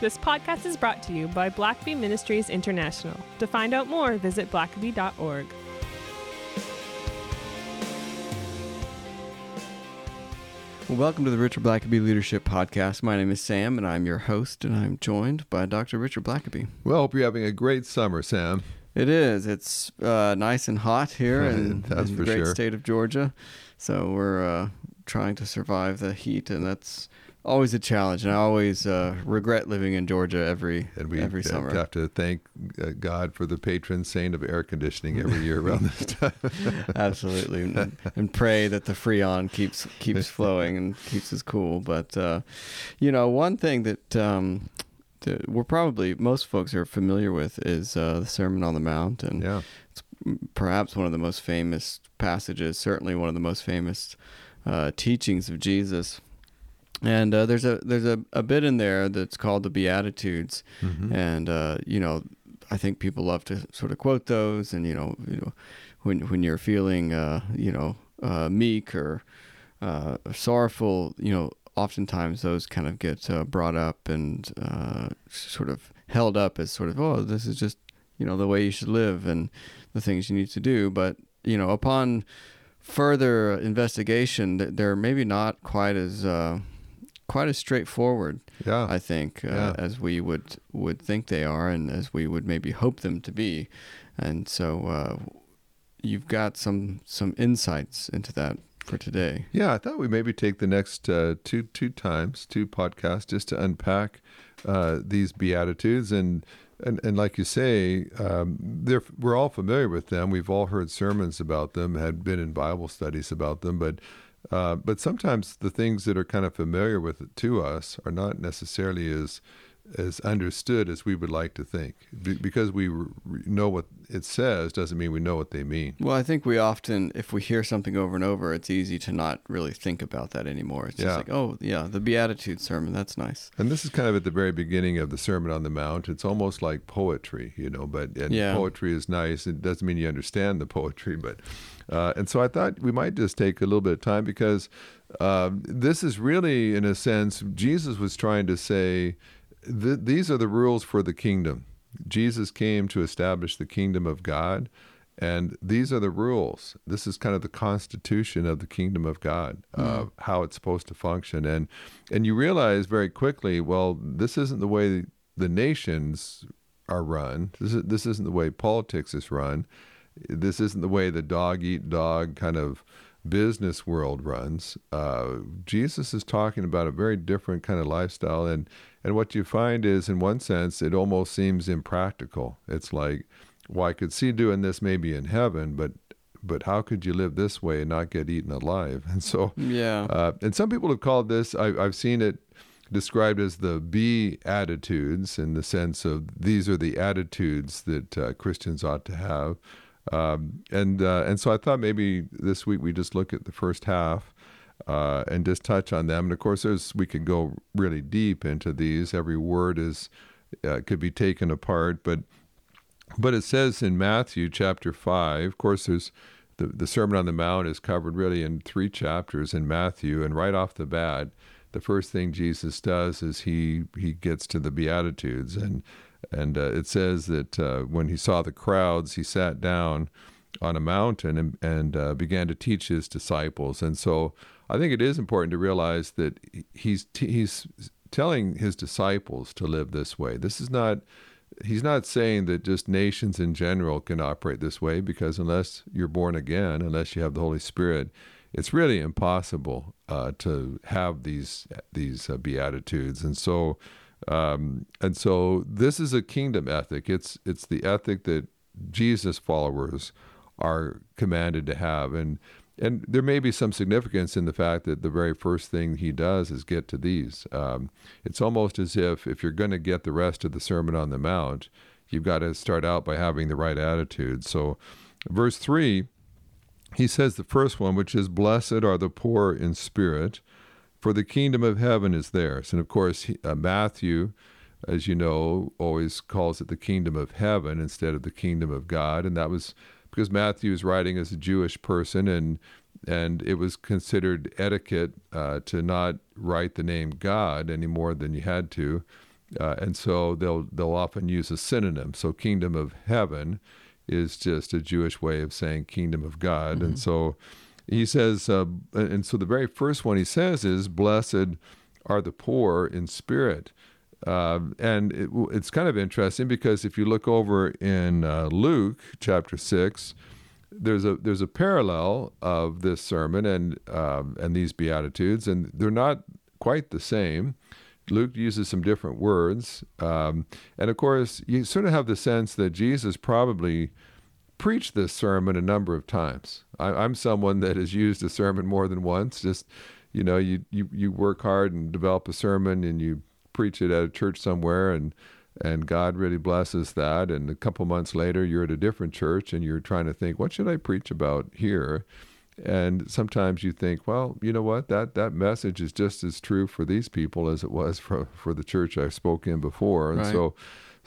This podcast is brought to you by Blackaby Ministries International. To find out more, visit blackaby.org. Well, welcome to the Richard Blackaby Leadership Podcast. My name is Sam, and I'm your host, and I'm joined by Dr. Richard Blackaby. Well, I hope you're having a great summer, Sam. It is. It's uh, nice and hot here in, That's in the great sure. state of Georgia. So we're uh, trying to survive the heat, and that's always a challenge. And I always uh, regret living in Georgia every And we every have summer. have to thank uh, God for the patron saint of air conditioning every year around this time. Absolutely, and, and pray that the freon keeps keeps flowing and keeps us cool. But uh, you know, one thing that um, that we're probably most folks are familiar with is uh, the Sermon on the Mount, and yeah. it's perhaps one of the most famous passages, certainly one of the most famous uh, teachings of Jesus. And uh, there's a there's a, a bit in there that's called the Beatitudes, Mhm. and uh, you know, I think people love to sort of quote those, and you know, you know, when when you're feeling uh, you know uh, meek or uh, sorrowful, you know, oftentimes those kind of get uh, brought up and uh, sort of held up as sort of oh, this is just you know the way you should live and the things you need to do. But you know, upon further investigation, they're maybe not quite as uh, quite as straightforward. Yeah. I think, uh, Yeah. as we would would think they are, and as we would maybe hope them to be. And so, uh, you've got some some insights into that for today. Yeah, I thought we maybe take the next uh, two two times, two podcasts, just to unpack uh, these beatitudes and. And, and like you say, um, they're, we're all familiar with them. We've all heard sermons about them, had been in Bible studies about them. But uh, but sometimes the things that are kind of familiar with it to us are not necessarily as as understood as we would like to think. Be- because we r- know what it says doesn't mean we know what they mean. Well, I think we often, if we hear something over and over, it's easy to not really think about that anymore. It's Yeah. just like, oh, yeah, the Beatitude sermon, that's nice. And this is kind of at the very beginning of the Sermon on the Mount. It's almost like poetry, you know, but and Yeah. poetry is nice. It doesn't mean you understand the poetry, but uh, and so I thought we might just take a little bit of time because um, this is really, in a sense, Jesus was trying to say th- these are the rules for the kingdom. Jesus came to establish the kingdom of God. And these are the rules. This is kind of the constitution of the kingdom of God, uh, how it's supposed to function. And and you realize very quickly, well, this isn't the way the nations are run. This is this isn't the way politics is run. This isn't the way the dog eat dog kind of business world runs. Uh, Jesus is talking about a very different kind of lifestyle, and and what you find is, in one sense, it almost seems impractical. It's like, well, I could see doing this maybe in heaven, but but how could you live this way and not get eaten alive? And so, Yeah. uh, and some people have called this, I, I've seen it described as the B attitudes in the sense of these are the attitudes that uh, Christians ought to have. Um, and uh, and so I thought maybe this week we just look at the first half uh, and just touch on them. And of course, there's we could go really deep into these. Every word is uh, could be taken apart, but but it says in Matthew chapter 5, of course, there's the, the Sermon on the Mount is covered really in three chapters in Matthew. And right off the bat, the first thing Jesus does is he, he gets to the Beatitudes. And, and uh, it says that uh, when he saw the crowds, he sat down on a mountain and, and uh, began to teach his disciples. And so I think it is important to realize that he's, t- he's telling his disciples to live this way. This is not he's not saying that just nations in general can operate this way because unless you're born again, unless you have the Holy Spirit, it's really impossible uh, to have these these uh, beatitudes. And so, um, and so this is a kingdom ethic. It's it's the ethic that Jesus followers are commanded to have, and and there may be some significance in the fact that the very first thing he does is get to these. Um, it's almost as if if you're going to get the rest of the Sermon on the Mount, you've got to start out by having the right attitude. So, verse three, he says the first one, which is, "Blessed are the poor in spirit, for the kingdom of heaven is theirs." And of course, he, uh, Matthew. As you know, always calls it the kingdom of heaven instead of the kingdom of God, and that was because Matthew is writing as a Jewish person, and and it was considered etiquette uh, to not write the name God any more than you had to. Uh, and so they'll they'll often use a synonym. So kingdom of heaven is just a Jewish way of saying kingdom of God. Mm-hmm. And so he says, uh, and so the very first one he says is, "Blessed are the poor in spirit." Um, and it, it's kind of interesting because if you look over in uh, Luke chapter six, there's a there's a parallel of this sermon and um, and these beatitudes, and they're not quite the same. Luke uses some different words, um, and of course, you sort of have the sense that Jesus probably preached this sermon a number of times. I, I'm someone that has used a sermon more than once. Just you know, you you you work hard and develop a sermon, and you preach it at a church somewhere, and and God really blesses that. And a couple months later, you're at a different church, and you're trying to think, what should I preach about here? And sometimes you think, well, you know what? That that message is just as true for these people as it was for for the church I spoke in before. And Right. so,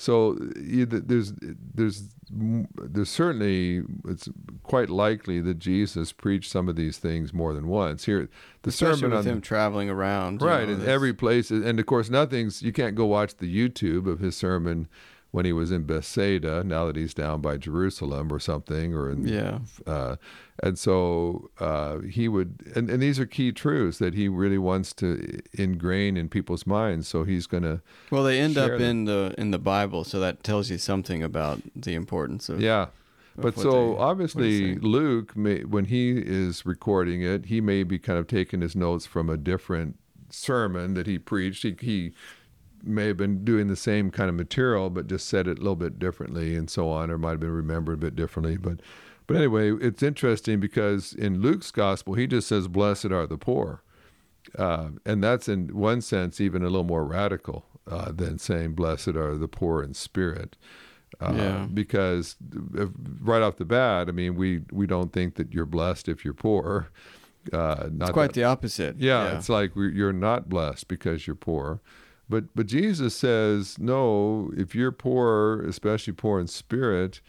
so you, there's there's there's certainly it's quite likely that Jesus preached some of these things more than once. Here, the Especially sermon with on him traveling around. right know, in that's- every place and of course nothing's you can't go watch the youtube of his sermon when he was in bethsaida now that he's down by jerusalem or something or in Yeah. uh, and so uh, he would and, and these are key truths that he really wants to ingrain in people's minds so he's going to Well, they end up them. in the in the Bible, so that tells you something about the importance of. yeah but so they- obviously luke may, when he is recording it he may be kind of taking his notes from a different sermon that he preached he, he may have been doing the same kind of material but just said it a little bit differently and so on or might have been remembered a bit differently but but anyway it's interesting because in luke's gospel he just says blessed are the poor uh, and that's in one sense even a little more radical uh, than saying blessed are the poor in spirit uh, Yeah. because uh, right off the bat i mean we we don't think that you're blessed if you're poor uh, not It's quite that- the opposite. yeah, it's like you're not blessed because you're poor. But but Jesus says, no, if you're poor, especially poor in spirit,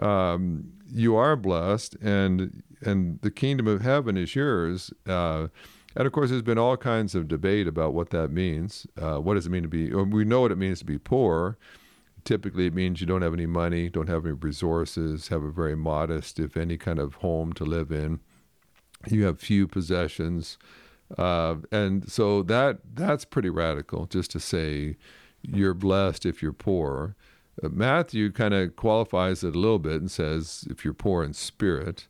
um, you are blessed, and and the kingdom of heaven is yours. Uh, and of course, there's been all kinds of debate about what that means. Uh, what does it mean to be? We know what it means to be poor. Typically, it means you don't have any money, don't have any resources, have a very modest, if any, kind of home to live in. You have few possessions. Uh, and so that that's pretty radical, just to say you're blessed if you're poor. Uh, Matthew kind of qualifies it a little bit and says if you're poor in spirit,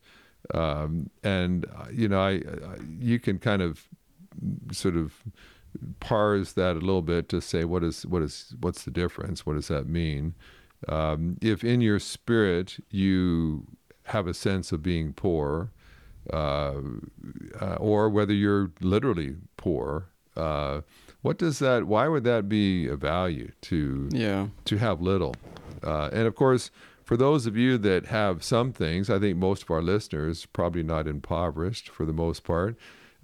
um, and uh, you know I, I you can kind of sort of parse that a little bit to say what is what is what's the difference? What does that mean? Um, if in your spirit you have a sense of being poor, uh, or whether you're literally poor. Uh, what does that? Why would that be a value to Yeah. to have little? Uh, and of course, for those of you that have some things, I think most of our listeners probably not impoverished for the most part.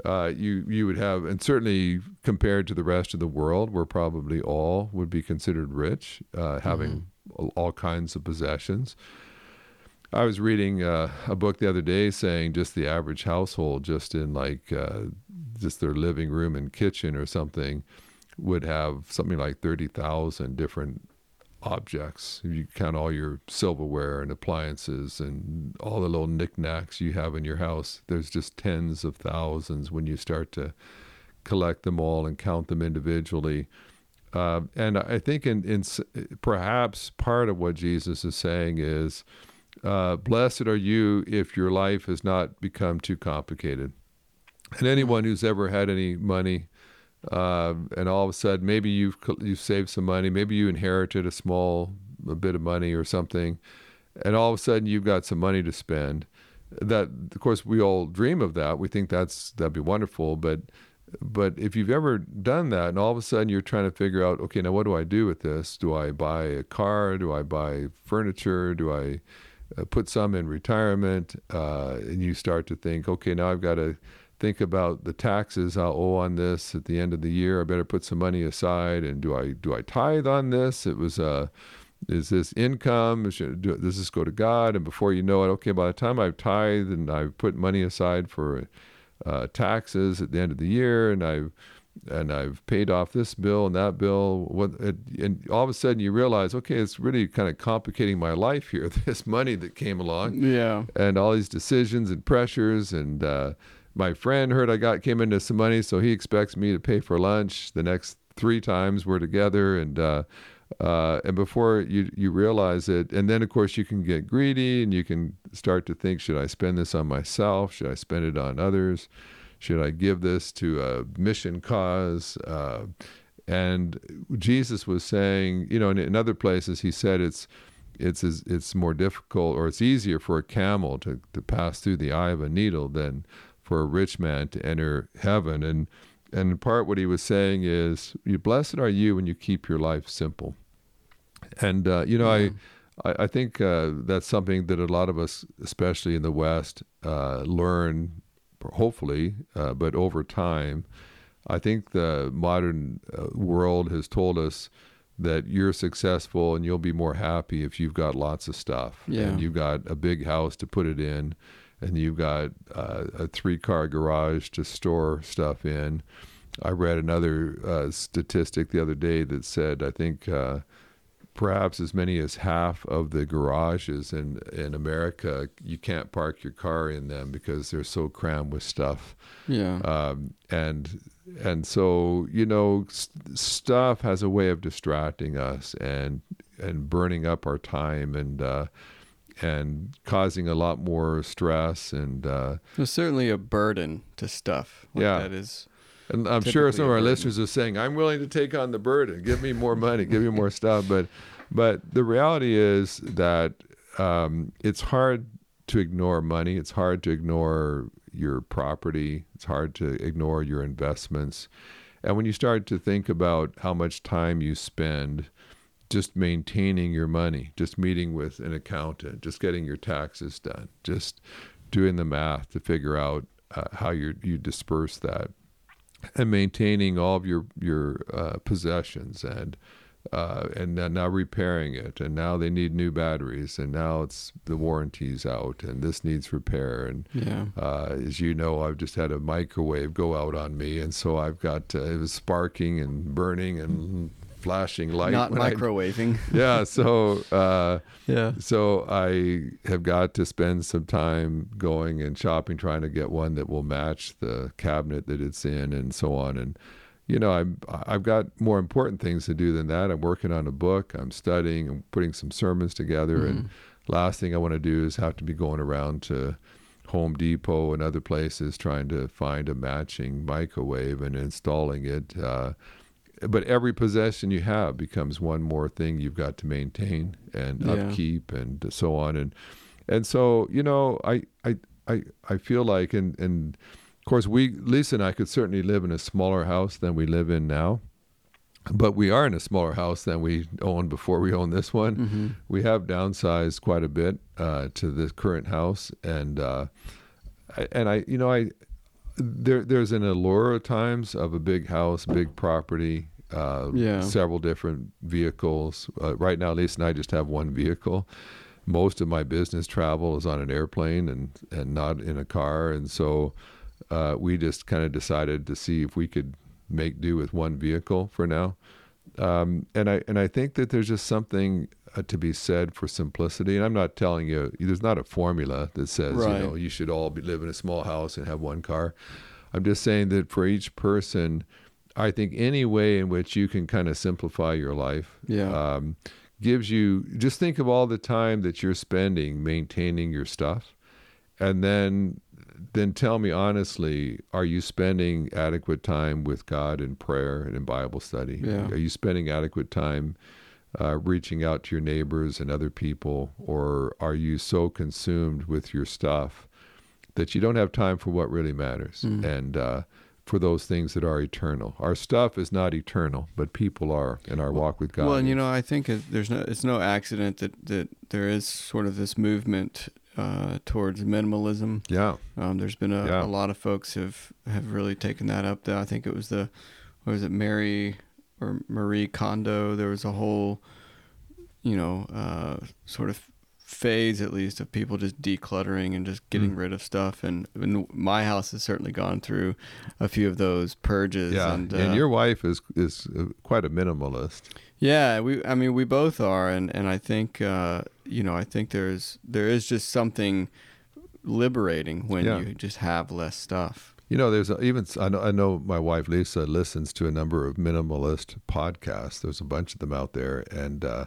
Uh, you you would have, and certainly compared to the rest of the world, we're probably all would be considered rich, uh, having all, all kinds of possessions. I was reading uh, a book the other day saying just the average household, just in like uh, just their living room and kitchen or something, would have something like thirty thousand different objects. You count all your silverware and appliances and all the little knickknacks you have in your house, there's just tens of thousands when you start to collect them all and count them individually. Uh, and I think in, in perhaps part of what Jesus is saying is, uh, blessed are you if your life has not become too complicated. And anyone who's ever had any money, uh, and all of a sudden maybe you've you've saved some money, maybe you inherited a small a bit of money or something, and all of a sudden you've got some money to spend. That of course we all dream of that. We think that's that'd be wonderful, but but if you've ever done that and all of a sudden you're trying to figure out okay now what do i do with this do i buy a car do i buy furniture do i uh, put some in retirement uh, and you start to think okay now i've got to think about the taxes i'll owe on this at the end of the year. I better put some money aside and do i do i tithe on this? It was uh, is this income? Should, do, does this go to god? And before you know it okay by the time i've tithed and i've put money aside for uh, taxes at the end of the year, and I've and I've paid off this bill and that bill. What it, and all of a sudden you realize, okay, it's really kind of complicating my life here. This money that came along, Yeah. and all these decisions and pressures and. Uh, my friend heard I got came into some money, so he expects me to pay for lunch the next three times we're together, and uh, uh, and before you you realize it, and then of course you can get greedy and you can start to think, should I spend this on myself? Should I spend it on others? Should I give this to a mission cause? Uh, and Jesus was saying, you know, in, in other places he said it's it's it's more difficult or it's easier for a camel to, to pass through the eye of a needle than for a rich man to enter heaven. And and in part what he was saying is, you blessed are you when you keep your life simple. And uh, you know, I, I I think uh, that's something that a lot of us, especially in the West, uh, learn. Hopefully, uh, but over time, I think the modern uh, world has told us that you're successful and you'll be more happy if you've got lots of stuff Yeah. and you've got a big house to put it in and you've got uh, a three car garage to store stuff in. I read another uh, statistic the other day that said I think uh, perhaps as many as half of the garages in in America you can't park your car in them because they're so crammed with stuff Yeah. um, and and so you know st- stuff has a way of distracting us and and burning up our time and uh, and causing a lot more stress and uh, There's certainly a burden to stuff. Like Yeah. That is. And I'm sure some of our listeners are saying, "I'm willing to take on the burden. Give me more money. give me more stuff." But, but the reality is that um, it's hard to ignore money. It's hard to ignore your property. It's hard to ignore your investments. And when you start to think about how much time you spend just maintaining your money, just meeting with an accountant, just getting your taxes done, just doing the math to figure out uh, how you you disperse that, and maintaining all of your your uh, possessions and uh, and now repairing it, and now they need new batteries, and now it's the warranty's out, and this needs repair, and Yeah. uh, as you know, I've just had a microwave go out on me, and so I've got uh, it was sparking and burning and flashing light. Not when I- microwaving. yeah, so uh, yeah. so I have got to spend some time going and shopping, trying to get one that will match the cabinet that it's in, and so on. And you know, I'm I've got more important things to do than that. I'm working on a book. I'm studying. I'm putting some sermons together. And last thing I want to do is have to be going around to Home Depot and other places trying to find a matching microwave and installing it. Uh, but every possession you have becomes one more thing you've got to maintain and Yeah. upkeep and so on and and so you know I I I, I feel like and and of course we Lisa and I could certainly live in a smaller house than we live in now but we are in a smaller house than we owned before we owned this one Mm-hmm. we have downsized quite a bit uh, to the current house, and uh, and I, you know, I there there's an allure at times of a big house, big property, uh, Yeah. several different vehicles. Uh, right now, Lisa and I just have one vehicle. Most of my business travel is on an airplane and and not in a car, and so uh, we just kind of decided to see if we could make do with one vehicle for now um, and I and I think that there's just something uh, to be said for simplicity. And I'm not telling you there's not a formula that says Right. you know you should all be live in a small house and have one car. I'm just saying that for each person, I think any way in which you can kind of simplify your life Yeah. um, gives you just think of all the time that you're spending maintaining your stuff, and then then tell me honestly, are you spending adequate time with God in prayer and in Bible study? Yeah. Are you spending adequate time uh, reaching out to your neighbors and other people, or are you so consumed with your stuff that you don't have time for what really matters Mm. and uh, for those things that are eternal? Our stuff is not eternal, but people are in our walk with God. Well, and you know, I think it, there's no it's no accident that that there is sort of this movement uh, towards minimalism. yeah, Um, there's been a, Yeah. a lot of folks have have really taken that up. I think it was the what was it Mary or Marie Kondo. There was a whole you know uh, sort of phase at least of people just decluttering and just getting Mm. rid of stuff and, and my house has certainly gone through a few of those purges Yeah, and, and, uh, your wife is is uh, quite a minimalist. yeah we i mean we both are and and i think uh you know i think there's there is just something liberating when Yeah. you just have less stuff You know, there's even I know, I know my wife Lisa listens to a number of minimalist podcasts. There's a bunch of them out there, and uh,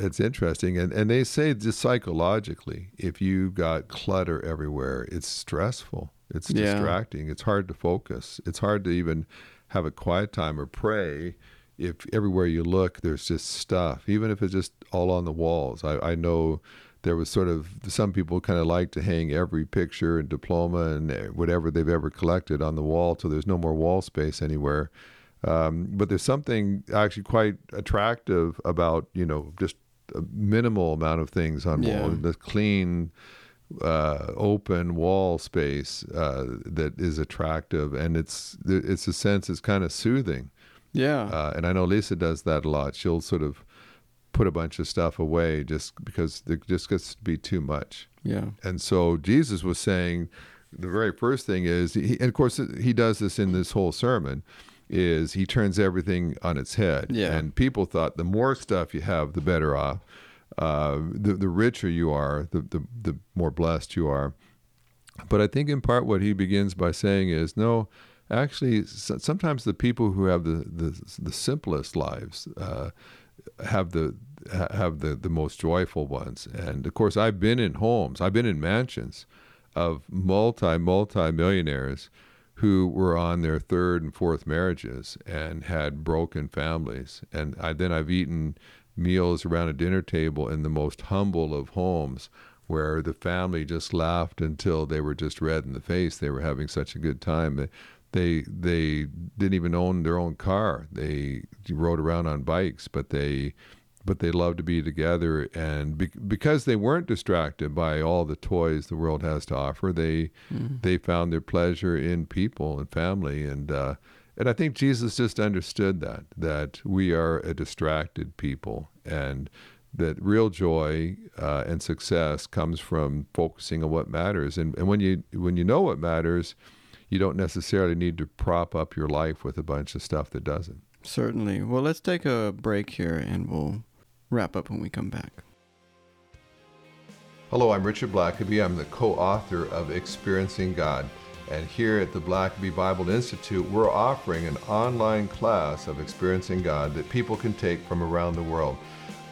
it's interesting. And and they say just psychologically, if you got clutter everywhere, it's stressful. It's Yeah. distracting. It's hard to focus. It's hard to even have a quiet time or pray if everywhere you look there's just stuff. Even if it's just all on the walls. I, I know there was sort of some people kind of like to hang every picture and diploma and whatever they've ever collected on the wall till there's no more wall space anywhere. Um, but there's something actually quite attractive about you know just a minimal amount of things on Yeah. wall, the clean, uh, open wall space uh, that is attractive, and it's it's a sense it's kind of soothing. yeah Uh, and I know Lisa does that a lot. She'll sort of put a bunch of stuff away just because it just gets to be too much. yeah And so Jesus was saying the very first thing is, he, and of course, he does this in this whole sermon, is he turns everything on its head. Yeah. And people thought the more stuff you have, the better off. Uh, the, the richer you are, the, the, the more blessed you are. But I think in part what he begins by saying is no, actually, sometimes the people who have the, the, the simplest lives uh, have the ha- have the, the most joyful ones. And of course, I've been in homes, I've been in mansions of multi multi millionaires who were on their third and fourth marriages and had broken families. And I, then I've eaten meals around a dinner table in the most humble of homes where the family just laughed until they were just red in the face. They were having such a good time. They they, they didn't even own their own car. They rode around on bikes, but they but they loved to be together. And be, because they weren't distracted by all the toys the world has to offer they they found their pleasure in people and family. And uh, and I think Jesus just understood that that we are a distracted people and that real joy uh, and success comes from focusing on what matters. And, and when you when you know what matters you don't necessarily need to prop up your life with a bunch of stuff that doesn't. Certainly. Well let's take a break here and we'll wrap up when we come back Hello, I'm Richard Blackaby. I'm the co author of Experiencing God. And here at the Blackaby Bible Institute, we're offering an online class of Experiencing God that people can take from around the world.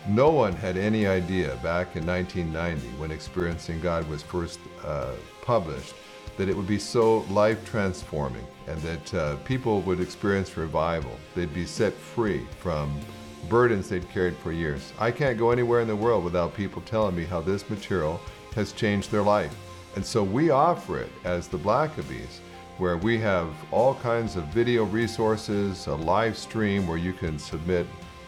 No one had any idea back in 1990 when Experiencing God was first uh, published that it would be so life transforming and that uh, people would experience revival. They'd be set free from burdens they'd carried for years. I can't go anywhere in the world without people telling me how this material has changed their life. And so we offer it as the Blackabys, where we have all kinds of video resources, a live stream where you can submit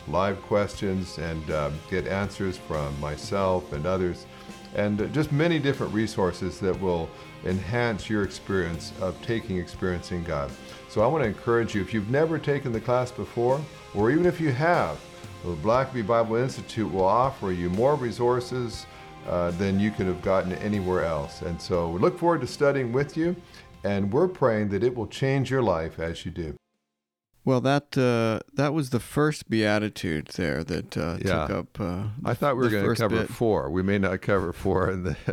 live questions and um, get answers from myself and others, and uh, just many different resources that will enhance your experience of taking experiencing God. So I want to encourage you if you've never taken the class before, or even if you have, the Blackaby Bible Institute will offer you more resources uh, than you could have gotten anywhere else. And so we look forward to studying with you, and we're praying that it will change your life as you do. Well, that uh, that was the first beatitude there that uh, Yeah. took up. Uh, I thought we were going to cover bit. four. We may not cover four in the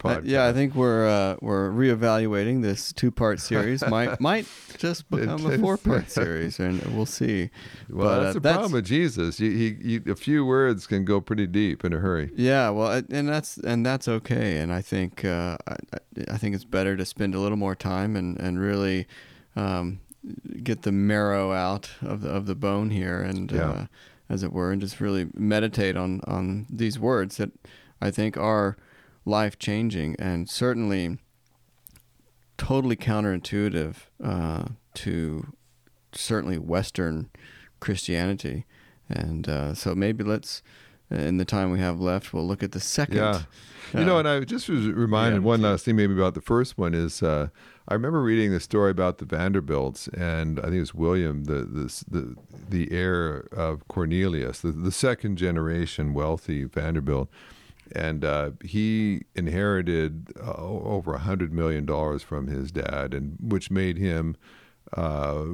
podcast. yeah, I think we're uh, we're reevaluating this two part series. might might just become a four part series, and we'll see. Well, But, that's uh, the that's- problem with Jesus. You, he, you, a few words can go pretty deep in a hurry. Yeah, well, and that's and that's okay. And I think uh, I, I- I think it's better to spend a little more time and and really um, get the marrow out of the of the bone here, and Yeah. uh, as it were, and just really meditate on on these words that I think are life changing and certainly totally counterintuitive uh, to certainly Western Christianity. And uh, so maybe let's, in the time we have left, we'll look at the second. Yeah. You know, uh, and I just was reminded yeah. one last thing maybe about the first one is uh, I remember reading the story about the Vanderbilts, and I think it was William, the the the, the heir of Cornelius, the, the second generation wealthy Vanderbilt, and uh, he inherited uh, over a hundred million dollars from his dad, and which made him, uh,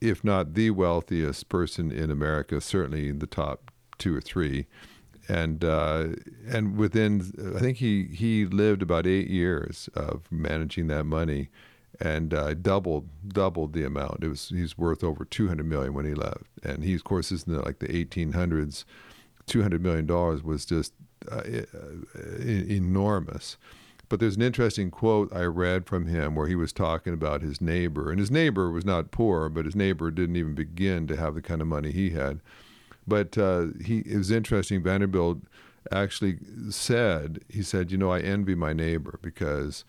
if not the wealthiest person in America, certainly in the top two or three. And uh, and within, I think he he lived about eight years of managing that money, and uh, doubled doubled the amount. It was he's worth over two hundred million when he left, and he of course is in the, like the eighteen hundreds. Two hundred million dollars was just uh, enormous. But there's an interesting quote I read from him where he was talking about his neighbor, and his neighbor was not poor, but his neighbor didn't even begin to have the kind of money he had. But uh, he it was interesting. Vanderbilt actually said he said, you know, I envy my neighbor because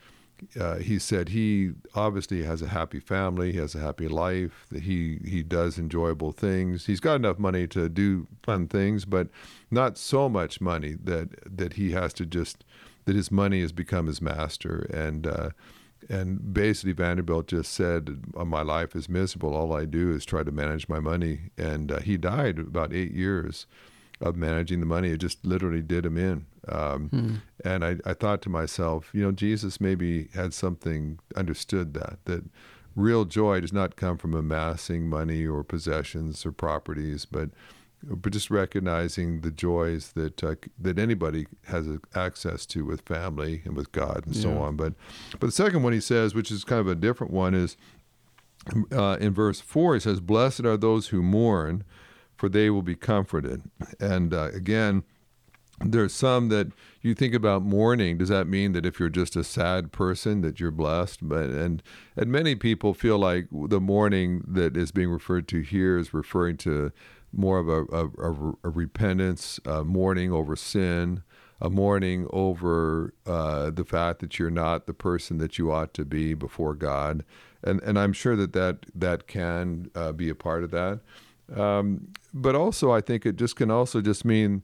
uh, he said he obviously has a happy family, he has a happy life, that he he does enjoyable things. He's got enough money to do fun things, but not so much money that that he has to just that his money has become his master. And uh, and basically Vanderbilt just said, "My life is miserable. All I do is try to manage my money." And uh, he died about eight years of managing the money. It just literally did him in. Um, hmm. And I, I thought to myself, you know, Jesus maybe had something understood that that real joy does not come from amassing money or possessions or properties, but but just recognizing the joys that uh, that anybody has access to with family and with God and yeah. so on. But but the second one he says, which is kind of a different one, is uh, in verse four. He says, "Blessed are those who mourn." for they will be comforted. And uh, again, there's some that you think about mourning. Does that mean that if you're just a sad person that you're blessed? But and and many people feel like the mourning that is being referred to here is referring to more of a, a, a repentance, a mourning over sin, a mourning over uh, the fact that you're not the person that you ought to be before God, and and I'm sure that that that can uh, be a part of that. Um, but also, I think it just can also just mean,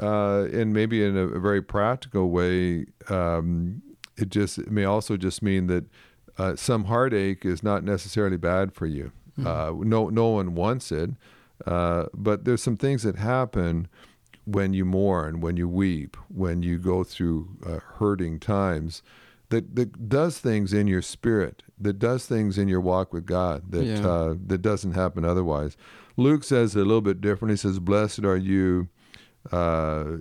uh, and maybe in a, a very practical way, um, it just it may also just mean that uh, some heartache is not necessarily bad for you. Mm-hmm. Uh, no, no one wants it, uh, but there's some things that happen when you mourn, when you weep, when you go through uh, hurting times. That, that does things in your spirit, that does things in your walk with God that yeah. Uh, that doesn't happen otherwise. Luke says it a little bit different. He says, "Blessed are you." Uh,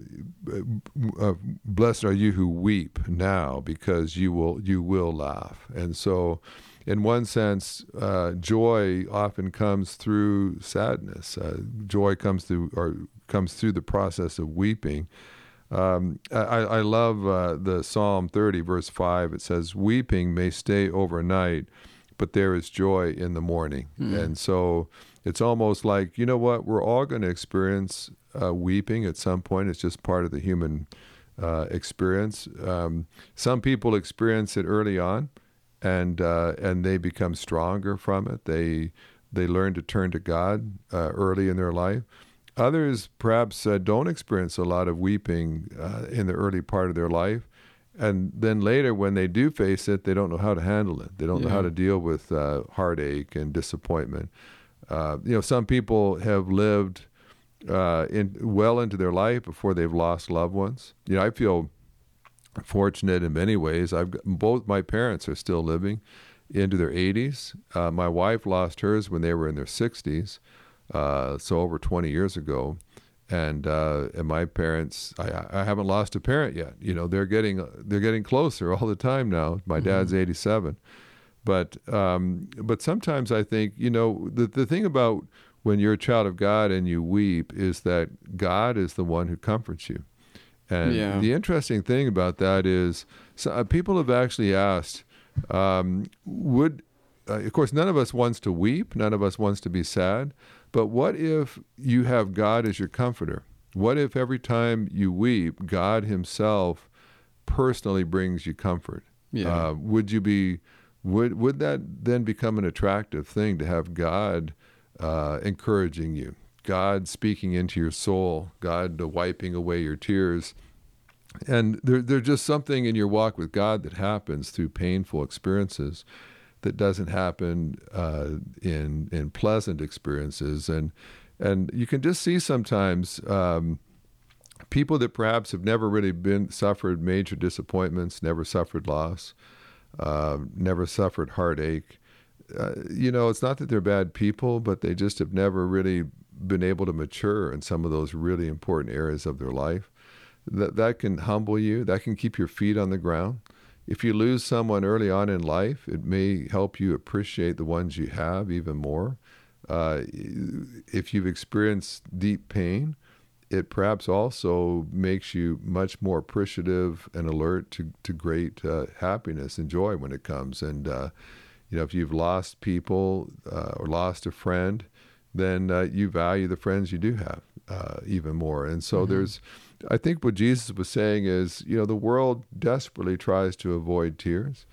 uh, blessed are you who weep now because you will you will laugh and so in one sense uh, joy often comes through sadness uh, joy comes through or comes through the process of weeping um, I, I, love uh, the Psalm 30 verse 5 it says weeping may stay overnight but there is joy in the morning mm. and so it's almost like you know what we're all going to experience uh, weeping at some point. It's just part of the human uh, experience. Um, some people experience it early on, and uh, and they become stronger from it. They they learn to turn to God uh, early in their life. Others perhaps uh, don't experience a lot of weeping uh, in the early part of their life. And then later, when they do face it, they don't know how to handle it. They don't yeah. know how to deal with heartache and disappointment. Uh, you know, some people have lived uh, in well into their life before they've lost loved ones. You know, I feel fortunate in many ways. I've both my parents are still living into their 80s. Uh, my wife lost hers when they were in their 60s, uh, so over 20 years ago. And uh, and my parents, I, I haven't lost a parent yet. You know, they're getting they're getting closer all the time now. My mm-hmm. dad's 87. But um, but sometimes I think you know the the thing about when you're a child of God and you weep is that God is the one who comforts you. And yeah. the interesting thing about that is so, uh, people have actually asked, um, would uh, of course none of us wants to weep, none of us wants to be sad, but what if you have God as your comforter? What if every time you weep, God Himself personally brings you comfort? Yeah. Uh, would you be would would that then become an attractive thing to have God uh, encouraging you, God speaking into your soul, God wiping away your tears? And there, there's just something in your walk with God that happens through painful experiences that doesn't happen uh, in in pleasant experiences, and and you can just see sometimes um, people that perhaps have never really been suffered major disappointments, never suffered loss, uh, never suffered heartache. Uh, you know, it's not that they're bad people, but they just have never really been able to mature in some of those really important areas of their life. That that can humble you. That can keep your feet on the ground. If you lose someone early on in life, it may help you appreciate the ones you have even more. Uh, if you've experienced deep pain, it perhaps also makes you much more appreciative and alert to, to great uh, happiness and joy when it comes. And, uh, you know, if you've lost people uh, or lost a friend, then uh, you value the friends you do have uh, even more. And so mm-hmm. there's, I think what Jesus was saying is, you know, the world desperately tries to avoid tears,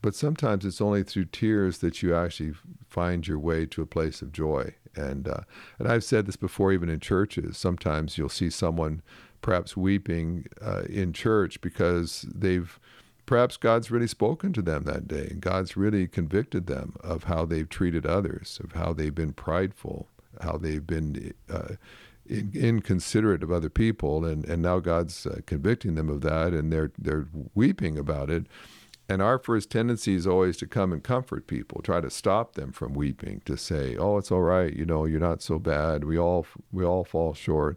but sometimes it's only through tears that you actually find your way to a place of joy. And uh, and I've said this before, even in churches. Sometimes you'll see someone perhaps weeping uh, in church because they've perhaps God's really spoken to them that day, and God's really convicted them of how they've treated others, of how they've been prideful, how they've been uh, in, inconsiderate of other people, and, and now God's uh, convicting them of that, and they're they're weeping about it. And our first tendency is always to come and comfort people, try to stop them from weeping, to say, "Oh, it's all right, you know, you're not so bad. We all we all fall short."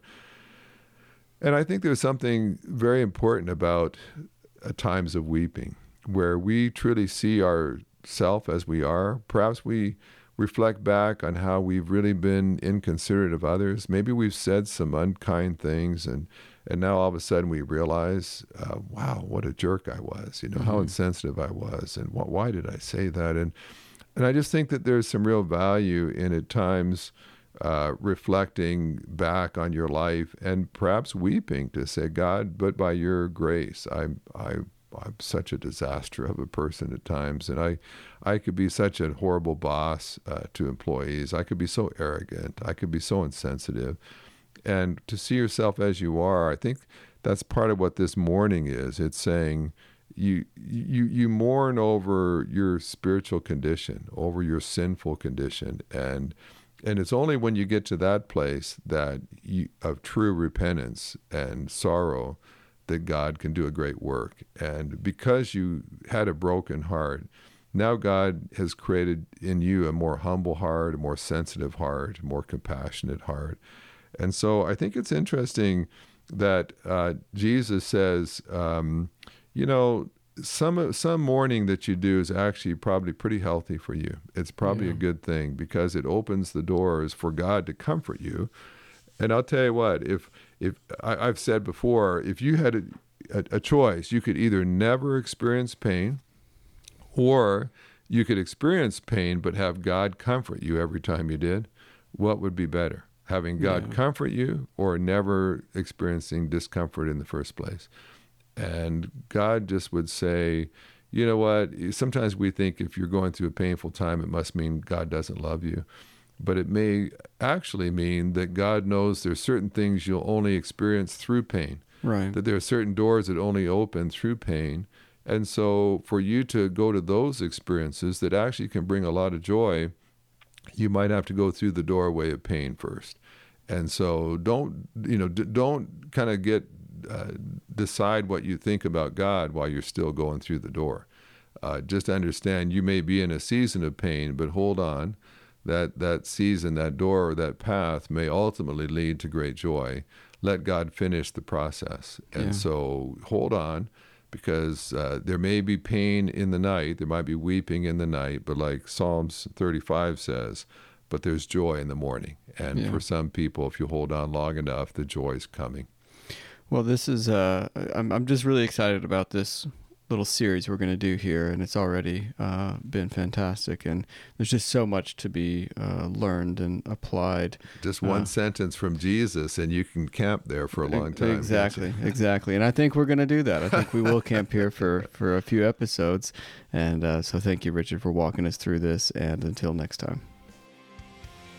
And I think there's something very important about times of weeping, where we truly see ourself as we are. Perhaps we reflect back on how we've really been inconsiderate of others. Maybe we've said some unkind things, and and now all of a sudden we realize, uh, wow, what a jerk I was. You know mm-hmm. how insensitive I was, and wh- why did I say that? And and I just think that there's some real value in at times. Uh, reflecting back on your life and perhaps weeping to say, God, but by your grace, I, I, I'm such a disaster of a person at times, and I, I could be such a horrible boss uh, to employees. I could be so arrogant. I could be so insensitive, and to see yourself as you are, I think that's part of what this mourning is. It's saying you you you mourn over your spiritual condition, over your sinful condition, and and it's only when you get to that place that you, of true repentance and sorrow that God can do a great work. And because you had a broken heart, now God has created in you a more humble heart, a more sensitive heart, a more compassionate heart. And so I think it's interesting that uh, Jesus says, um, you know, some some mourning that you do is actually probably pretty healthy for you. It's probably yeah. a good thing because it opens the doors for God to comfort you. And I'll tell you what, if if I, have said before, if you had a, a, a choice, you could either never experience pain, or you could experience pain but have God comfort you every time you did. What would be better? Having God yeah. comfort you or never experiencing discomfort in the first place? And God just would say, you know what? Sometimes we think if you're going through a painful time, it must mean God doesn't love you. But it may actually mean that God knows there's certain things you'll only experience through pain. Right. That there are certain doors that only open through pain. And so for you to go to those experiences that actually can bring a lot of joy, you might have to go through the doorway of pain first. And so don't, you know, don't kind of get uh, decide what you think about God while you're still going through the door. Uh, just understand you may be in a season of pain, but hold on. That that season, that door, or that path may ultimately lead to great joy. Let God finish the process, and yeah. so hold on, because uh, there may be pain in the night, there might be weeping in the night, but like Psalms 35 says, but there's joy in the morning. And yeah. for some people, if you hold on long enough, the joy is coming. Well, this is uh, I'm I'm just really excited about this little series we're going to do here, and it's already uh, been fantastic. And there's just so much to be uh, learned and applied. Just one uh, sentence from Jesus, and you can camp there for a long time. Exactly, exactly. And I think we're going to do that. I think we will camp here for for a few episodes. And uh, so, thank you, Richard, for walking us through this. And until next time.